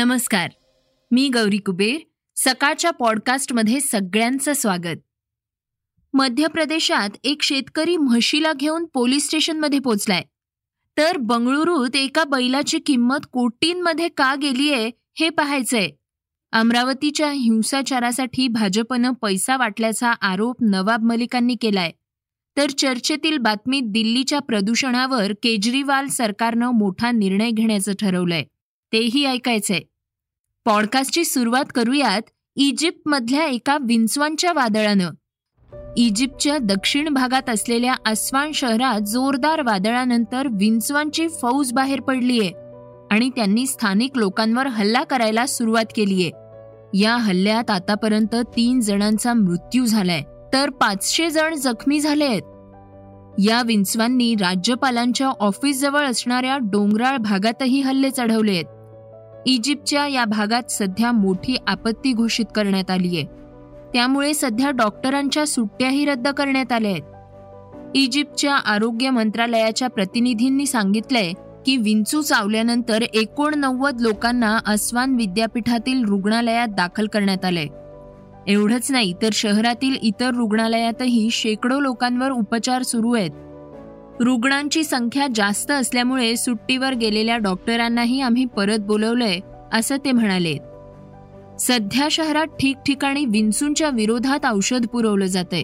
नमस्कार. मी गौरी कुबेर सकाळच्या पॉडकास्टमध्ये सगळ्यांचं स्वागत. मध्य प्रदेशात एक शेतकरी म्हशीला घेऊन पोलीस स्टेशनमध्ये पोचलाय. तर बंगळुरूत एका बैलाची किंमत कोटींमध्ये का गेलीये हे पाहायचंय. अमरावतीच्या हिंसाचारासाठी भाजपनं पैसा वाटल्याचा आरोप नवाब मलिकांनी केलाय. तर चर्चेतील बातमीत दिल्लीच्या प्रदूषणावर केजरीवाल सरकारनं मोठा निर्णय घेण्याचं ठरवलंय. तेही ऐकायचंय पॉडकास्टची सुरुवात करूयात इजिप्तमधल्या एका विंचवांच्या वादळानं. इजिप्तच्या दक्षिण भागात असलेल्या अस्वान शहरात जोरदार वादळानंतर विंचवांची फौज बाहेर पडलीये आणि त्यांनी स्थानिक लोकांवर हल्ला करायला सुरुवात केलीये. या हल्ल्यात आतापर्यंत तीन जणांचा मृत्यू झालाय तर पाचशे जण जखमी झाले आहेत या विंचवांनी राज्यपालांच्या ऑफिसजवळ असणाऱ्या डोंगराळ भागातही हल्ले चढवले आहेत इजिप्तच्या या भागात सध्या मोठी आपत्ती घोषित करण्यात आली आहे. त्यामुळे सध्या डॉक्टरांच्या सुट्ट्याही रद्द करण्यात आल्या आहेत. इजिप्तच्या आरोग्य मंत्रालयाच्या प्रतिनिधींनी सांगितलंय की विंचू चावल्यानंतर एकोणनव्वद लोकांना अस्वान विद्यापीठातील रुग्णालयात दाखल करण्यात आलंय. एवढंच नाही तर शहरातील इतर रुग्णालयातही शेकडो लोकांवर उपचार सुरू आहेत. रुग्णांची संख्या जास्त असल्यामुळे सुट्टीवर गेलेल्या डॉक्टरांनाही आम्ही परत बोलवलंय असं ते म्हणाले. सध्या शहरात ठिकठिकाणी विंचूंच्या विरोधात औषध पुरवलं जातंय.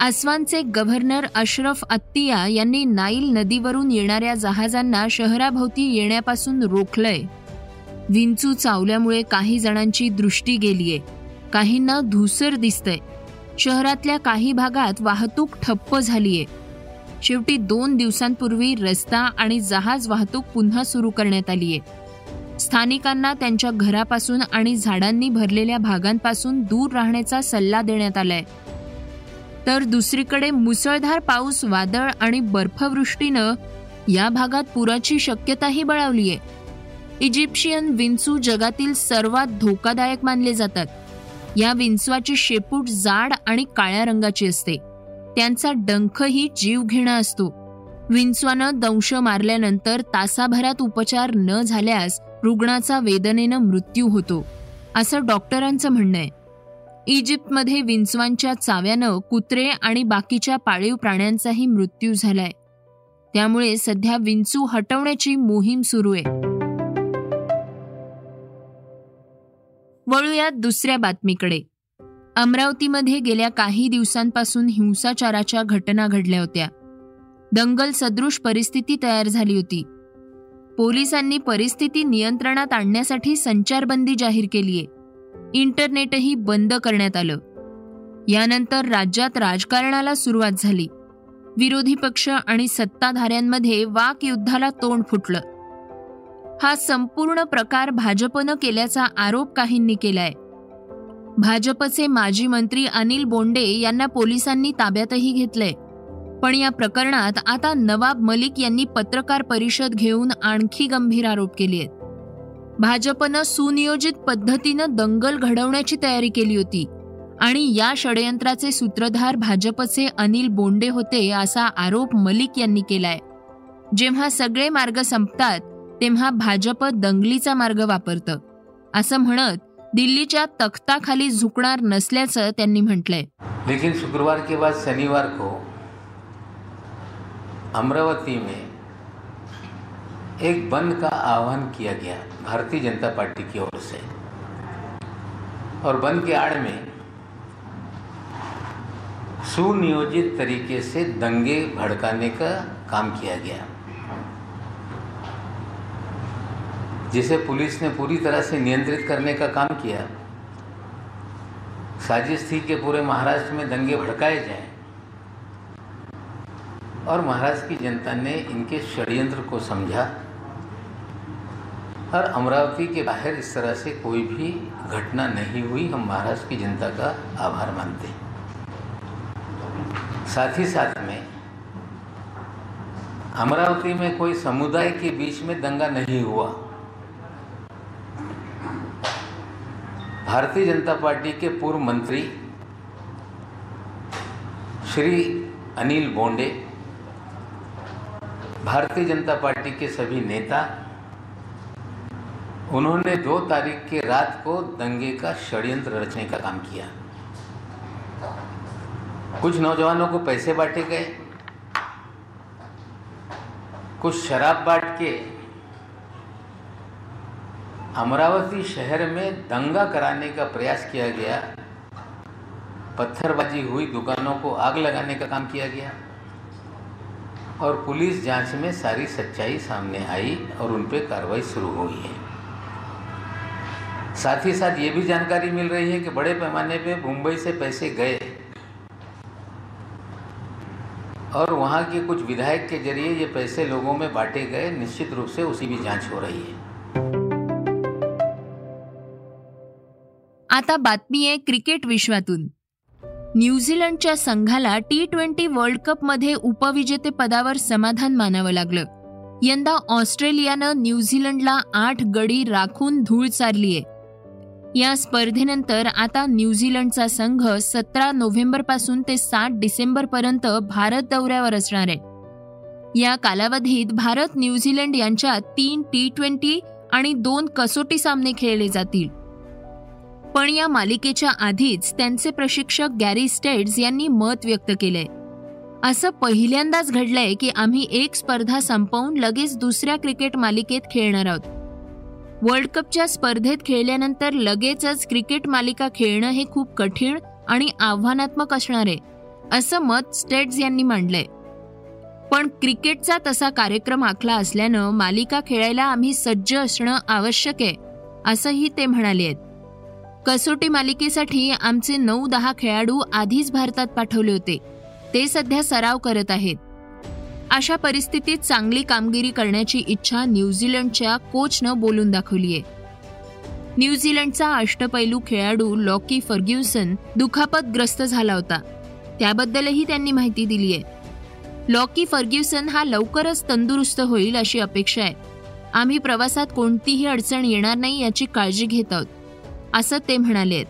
आसवानचे गव्हर्नर अशरफ अत्तिया यांनी नाईल नदीवरून येणाऱ्या जहाजांना शहराभोवती येण्यापासून रोखलंय. विंचू चावल्यामुळे काही जणांची दृष्टी गेलीये. काहींना धुसर दिसतंय. शहरातल्या काही भागात वाहतूक ठप्प झालीये. शेवटी दोन दिवसांपूर्वी रस्ता आणि जहाज वाहतूक पुन्हा सुरू करण्यात आली आहे. स्थानिकांना त्यांच्या घरापासून आणि झाडांनी भरलेल्या भागांपासून दूर राहण्याचा सल्ला देण्यात आलाय. तर दुसरीकडे मुसळधार पाऊस वादळ आणि बर्फवृष्टीनं या भागात पुराची शक्यताही बळावली आहे. इजिप्शियन विंचू जगातील सर्वात धोकादायक मानले जातात. या विंचवाची शेपूट जाड आणि काळ्या रंगाची असते. त्यांचा डंखही जीवघेणा असतो. विंचवानं दंश मारल्यानंतर तासाभरात उपचार न झाल्यास रुग्णाचा वेदनेनं मृत्यू होतो असं डॉक्टरांचं म्हणणं आहे. इजिप्तमध्ये विंचवांच्या चाव्यानं कुत्रे आणि बाकीच्या पाळीव प्राण्यांचाही मृत्यू झालाय. त्यामुळे सध्या विंचू हटवण्याची मोहीम सुरू आहे. वळूयात दुसऱ्या बातमीकडे. अमरावतीमध्ये गेल्या काही दिवसांपासून हिंसाचाराच्या घटना घडल्या होत्या. दंगल सदृश परिस्थिती तयार झाली होती. पोलिसांनी परिस्थिती नियंत्रणात आणण्यासाठी संचारबंदी जाहीर केलीये. इंटरनेटही बंद करण्यात आलं. यानंतर राज्यात राजकारणाला सुरुवात झाली. विरोधी पक्ष आणि सत्ताधाऱ्यांमध्ये वाकयुद्धाला तोंड फुटलं. हा संपूर्ण प्रकार भाजपनं केल्याचा आरोप काहींनी केलाय. भाजपचे माजी मंत्री अनिल बोंडे यांना पोलिसांनी ताब्यातही घेतलंय. पण या प्रकरणात आता नवाब मलिक यांनी पत्रकार परिषद घेऊन आणखी गंभीर आरोप केले आहेत. भाजपनं सुनियोजित पद्धतीनं दंगल घडवण्याची तयारी केली होती आणि या षडयंत्राचे सूत्रधार भाजपचे अनिल बोंडे होते असा आरोप मलिक यांनी केलाय. जेव्हा सगळे मार्ग संपतात तेव्हा भाजप दंगलीचा मार्ग वापरतं. असं म्हणत दिल्लीच्या तख्ताखाली झुकणार नसल्याचं त्यांनी म्हटलंय. लेकिन शुक्रवार के बाद शनिवार को अमरावती में एक बंद का आह्वान किया गया भारतीय जनता पार्टी की ओर से। और बंद के आड़ में सुनियोजित तरीके से दंगे भड़काने का काम किया गया। जिसे पुलिस ने पूरी तरह से नियंत्रित करने का काम किया। साजिश थी कि पूरे महाराष्ट्र में दंगे भड़काए जाएँ। और महाराष्ट्र की जनता ने इनके षड्यंत्र को समझा। और अमरावती के बाहर इस तरह से कोई भी घटना नहीं हुई, हम महाराष्ट्र की जनता का आभार मानते हैं। साथ ही साथ में अमरावती में कोई समुदाय के बीच में दंगा नहीं हुआ। भारतीय जनता पार्टी के पूर्व मंत्री श्री अनिल बोंडे, भारतीय जनता पार्टी के सभी नेता, उन्होंने दो तारीख के रात को दंगे का षड्यंत्र रचने का काम किया। कुछ नौजवानों को पैसे बांटे गए, कुछ शराब बांट के अमरावती शहर में दंगा कराने का प्रयास किया गया। पत्थरबाजी हुई, दुकानों को आग लगाने का काम किया गया। और पुलिस जाँच में सारी सच्चाई सामने आई और उन पर कार्रवाई शुरू हुई है। साथ ही साथ ये भी जानकारी मिल रही है कि बड़े पैमाने पे मुंबई से पैसे गए। और वहाँ के कुछ विधायक के ज़रिए ये पैसे लोगों में बांटे गए। निश्चित रूप से उसी भी जाँच हो रही है। आता बातमी आहे क्रिकेट विश्वातून. न्यूझीलंडच्या संघाला टी ट्वेंटी वर्ल्ड कपमध्ये उपविजेतेपदावर समाधान मानावं लागलं. यंदा ऑस्ट्रेलियानं न्यूझीलंडला आठ गडी राखून धूळ चारलीये या स्पर्धेनंतर आता न्यूझीलंडचा संघ सतरा नोव्हेंबरपासून ते सात डिसेंबरपर्यंत भारत दौऱ्यावर असणार आहे. या कालावधीत भारत न्यूझीलंड यांच्यात तीन टी ट्वेंटी आणि दोन कसोटी सामने खेळले जातील. पण या मालिकेच्या आधीच त्यांचे प्रशिक्षक गॅरी स्टेट्स यांनी मत व्यक्त केलंय. असं पहिल्यांदाच घडलंय की आम्ही एक स्पर्धा संपवून लगेच दुसऱ्या क्रिकेट मालिकेत खेळणार आहोत. वर्ल्ड कपच्या स्पर्धेत खेळल्यानंतर लगेचच क्रिकेट मालिका खेळणं हे खूप कठीण आणि आव्हानात्मक असणार आहे असं मत स्टेट्स यांनी मांडलंय. पण क्रिकेटचा तसा कार्यक्रम आखला असल्यानं मालिका खेळायला आम्ही सज्ज असणं आवश्यक आहे असंही ते म्हणाले आहेत. कसोटी मालिकेसाठी आमचे नऊ दहा खेळाडू आधीच भारतात पाठवले होते. ते सध्या सराव करत आहेत. अशा परिस्थितीत चांगली कामगिरी करण्याची इच्छा न्यूझीलंडच्या कोचनं बोलून दाखवलीय न्यूझीलंडचा अष्टपैलू खेळाडू लॉकी फर्ग्युसन दुखापतग्रस्त झाला होता. त्याबद्दलही त्यांनी माहिती दिली आहे. लॉकी फर्ग्युसन हा लवकरच तंदुरुस्त होईल अशी अपेक्षा आहे. आम्ही प्रवासात कोणतीही अडचण येणार नाही याची काळजी घेत आहोत. असं ते म्हणाले.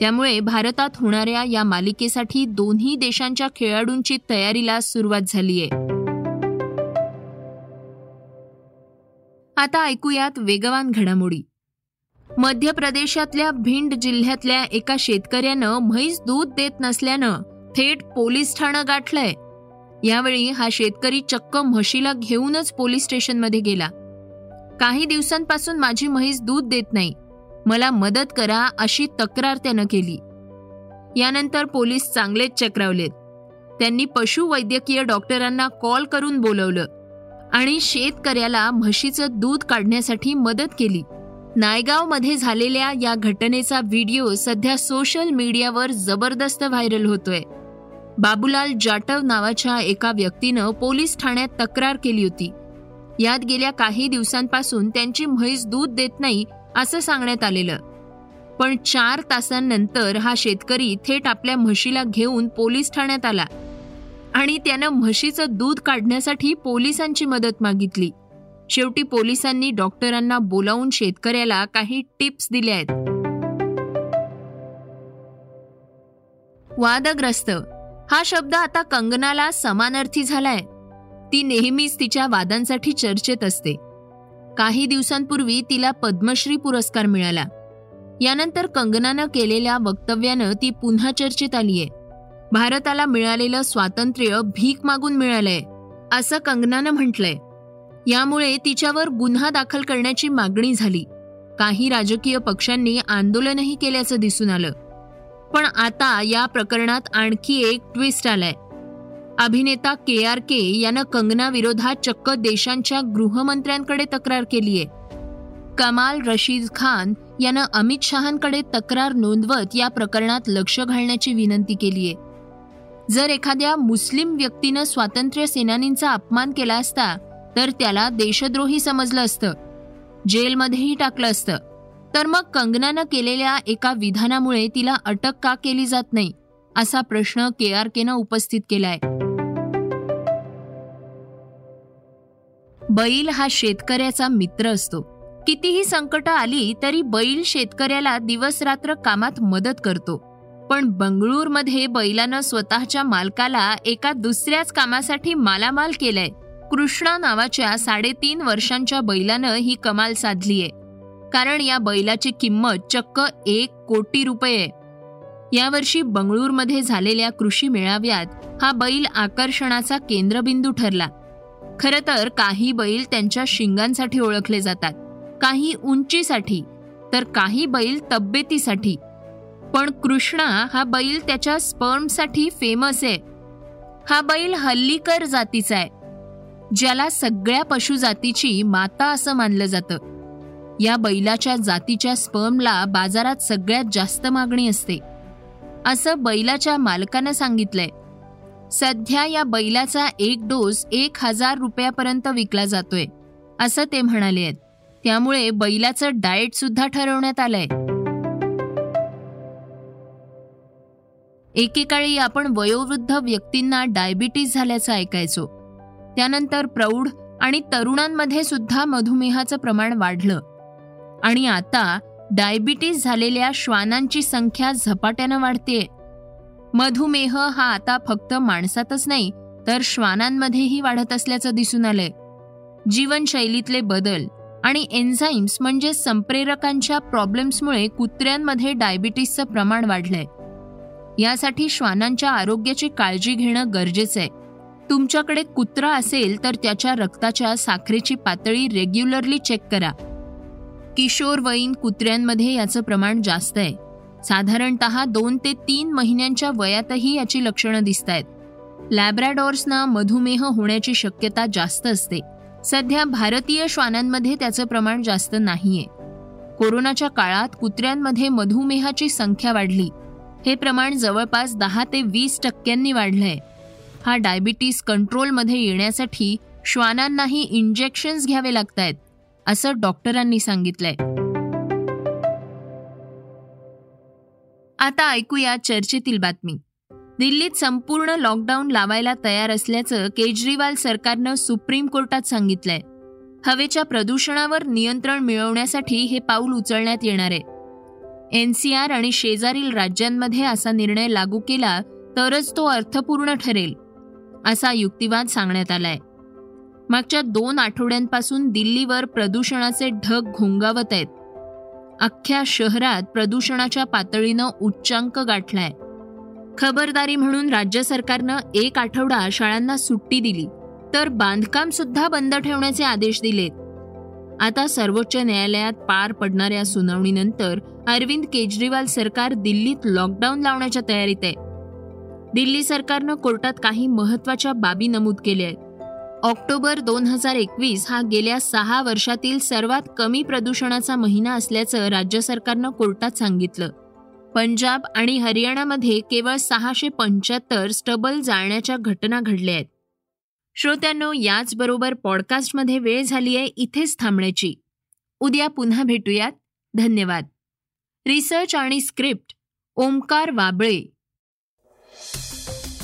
त्यामुळे भारतात होणाऱ्या या मालिकेसाठी दोन्ही देशांच्या खेळाडूंची तयारीला सुरुवात झाली आहे आता ऐकूयात वेगवान घडामोडी. मध्य प्रदेशातल्या भिंड जिल्ह्यातल्या एका शेतकऱ्यानं म्हैस दूध देत नसल्यानं थेट पोलीस ठाणं गाठलंय. यावेळी हा शेतकरी चक्क म्हशीला घेऊनच पोलीस स्टेशनमध्ये गेला. काही दिवसांपासून माझी म्हैस दूध देत नाही. मला मदत करा अशी तक्रार त्यानं केली. यानंतर पोलीस चांगलेच चक्रावलेत. त्यांनी पशुवैद्यकीय डॉक्टरांना कॉल करून बोलवलं आणि शेतकऱ्याला म्हशीचं दूध काढण्यासाठी मदत केली. नायगावमध्ये झालेल्या या घटनेचा व्हिडिओ सध्या सोशल मीडियावर जबरदस्त व्हायरल होतोय. बाबूलाल जाटव नावाच्या एका व्यक्तीनं पोलीस ठाण्यात तक्रार केली होती. यात गेल्या काही दिवसांपासून त्यांची म्हैस दूध देत नाही असं सांगण्यात आलेलं. पण चार तासांनंतर हा शेतकरी थेट आपल्या म्हशीला घेऊन पोलीस ठाण्यात आला आणि त्यानं म्हशीचं दूध काढण्यासाठी पोलिसांची मदत मागितली. शेवटी पोलिसांनी डॉक्टरांना बोलावून शेतकऱ्याला काही टिप्स दिल्या आहेत. वादग्रस्त. हा शब्द आता कंगनाला समानार्थी झालाय. ती नेहमीच तिच्या वादांसाठी चर्चेत असते. काही दिवसांपूर्वी तिला पद्मश्री पुरस्कार मिळाला. यानंतर कंगनानं केलेल्या वक्तव्यानं ती पुन्हा चर्चेत आलीये. भारताला मिळालेलं स्वातंत्र्य भीक मागून मिळालंय असं कंगनानं म्हटलंय. यामुळे तिच्यावर गुन्हा दाखल करण्याची मागणी झाली. काही राजकीय पक्षांनी आंदोलनही केल्याचं दिसून आलं. पण आता या प्रकरणात आणखी एक ट्विस्ट आलाय. अभिनेता के आर के यानं कंगना विरोधात चक्क देशांच्या गृहमंत्र्यांकडे तक्रार केलीये. कमाल रशीद खान यानं अमित शहांकडे तक्रार नोंदवत या प्रकरणात लक्ष घालण्याची विनंती केलीये. जर एखाद्या मुस्लिम व्यक्तीनं स्वातंत्र्य सेनानींचा अपमान केला असता तर त्याला देशद्रोही समजलं असतं. जेलमध्येही टाकलं असतं. तर मग कंगनानं केलेल्या एका विधानामुळे तिला अटक का केली जात नाही असा प्रश्न के आर केनं उपस्थित केलाय. बैल हा शेतकऱ्याचा मित्र असतो. कितीही संकट आली तरी बैल शेतकऱ्याला दिवस रात्र कामात मदत करतो. पण बंगळूरमध्ये बैलानं स्वतःच्या मालकाला एका दुसऱ्याच कामासाठी मालामाल केलंय. कृष्णा नावाच्या साडेतीन वर्षांच्या बैलानं ही कमाल साधलीय कारण या बैलाची किंमत चक्क एक कोटी रुपये यावर्षी बंगळूरमध्ये झालेल्या कृषी मेळाव्यात हा बैल आकर्षणाचा केंद्रबिंदू ठरला. खरं तर काही बैल त्यांच्या शिंगांसाठी ओळखले जातात. काही उंचीसाठी तर काही बैल तब्येतीसाठी पण कृष्णा हा बैल त्याच्या स्पर्मसाठी फेमस आहे. हा बैल हल्लीकर जातीचा आहे. ज्याला सगळ्या पशुजातीची माता असं मानलं जातं. या बैलाच्या जातीच्या स्पर्मला बाजारात सगळ्यात जास्त मागणी असते. असं बैलाच्या मालकानं सांगितलंय. सध्या या बैलाचा एक डोस एक हजार रुपयापर्यंत विकला जातोय असं ते म्हणाले आहेत. त्यामुळे बैलाचं डाएट सुद्धा ठरवण्यात आलंय. एकेकाळी आपण वयोवृद्ध व्यक्तींना डायबिटीज झाल्याचं ऐकायचो. त्यानंतर प्रौढ आणि तरुणांमध्ये सुद्धा मधुमेहाचं प्रमाण वाढलं. आणि आता डायबिटीज झालेल्या श्वानांची संख्या झपाट्यानं वाढते मधुमेह हा आता फक्त माणसातच नाही तर श्वानांमध्येही वाढत असल्याचं दिसून आलंय. जीवनशैलीतले बदल आणि एन्झाईम्स म्हणजे संप्रेरकांच्या प्रॉब्लेम्समुळे कुत्र्यांमध्ये डायबिटीसचं प्रमाण वाढलंय. यासाठी श्वानांच्या आरोग्याची काळजी घेणं गरजेचं आहे. तुमच्याकडे कुत्रा असेल तर त्याच्या रक्ताच्या साखरेची पातळी रेग्युलरली चेक करा. किशोरवयीन कुत्र्यांमध्ये याचं प्रमाण जास्त आहे. साधारणत दोन ते तीन महिन्यांच्या वयातही याची लक्षणं दिसत आहेत लॅब्रॅडॉर्सना मधुमेह होण्याची शक्यता जास्त असते. सध्या भारतीय श्वानांमध्ये त्याचं प्रमाण जास्त नाहीये. कोरोनाच्या काळात कुत्र्यांमध्ये मधुमेहाची संख्या वाढली. हे प्रमाण जवळपास दहा ते वीस टक्क्यांनी वाढलंय. हा डायबिटीस कंट्रोलमध्ये येण्यासाठी श्वानांनाही इंजेक्शन्स घ्यावे लागत आहेत असं डॉक्टरांनी सांगितलंय. आता ऐकूया चर्चेतील बातमी. दिल्लीत संपूर्ण लॉकडाऊन लावायला तयार असल्याचं केजरीवाल सरकारनं सुप्रीम कोर्टात सांगितलंय. हवेच्या प्रदूषणावर नियंत्रण मिळवण्यासाठी हे पाऊल उचलण्यात येणार आहे. एनसीआर आणि शेजारील राज्यांमध्ये असा निर्णय लागू केला तरच तो अर्थपूर्ण ठरेल असा युक्तिवाद सांगण्यात आलाय. मागच्या दोन आठवड्यांपासून दिल्लीवर प्रदूषणाचे ढग घोंगावत आहेत. अख्ख्या शहरात प्रदूषणाच्या पातळीनं उच्चांक गाठलाय. खबरदारी म्हणून राज्य सरकारनं एक आठवडा शाळांना सुट्टी दिली तर बांधकाम सुद्धा बंद ठेवण्याचे आदेश दिलेत. आता सर्वोच्च न्यायालयात पार पडणाऱ्या सुनावणीनंतर अरविंद केजरीवाल सरकार दिल्लीत लॉकडाऊन लावण्याच्या तयारीत आहे. दिल्ली सरकारनं कोर्टात काही महत्त्वाच्या बाबी नमूद केल्या आहेत. ऑक्टोबर दोन हजार एकवीस हा गेल्या सहा वर्षातील सर्वात कमी प्रदूषणाचा महिना असल्याचं राज्य सरकारनं कोर्टात सांगितलं. पंजाब आणि हरियाणामध्ये केवळ सहाशे पंच्याहत्तर स्टबल जाळण्याच्या घटना घडल्या आहेत. श्रोत्यांनो याचबरोबर पॉडकास्टमध्ये वेळ झाली आहे इथेच थांबण्याची. उद्या पुन्हा भेटूयात. धन्यवाद. रिसर्च आणि स्क्रिप्ट ओमकार वाबळे.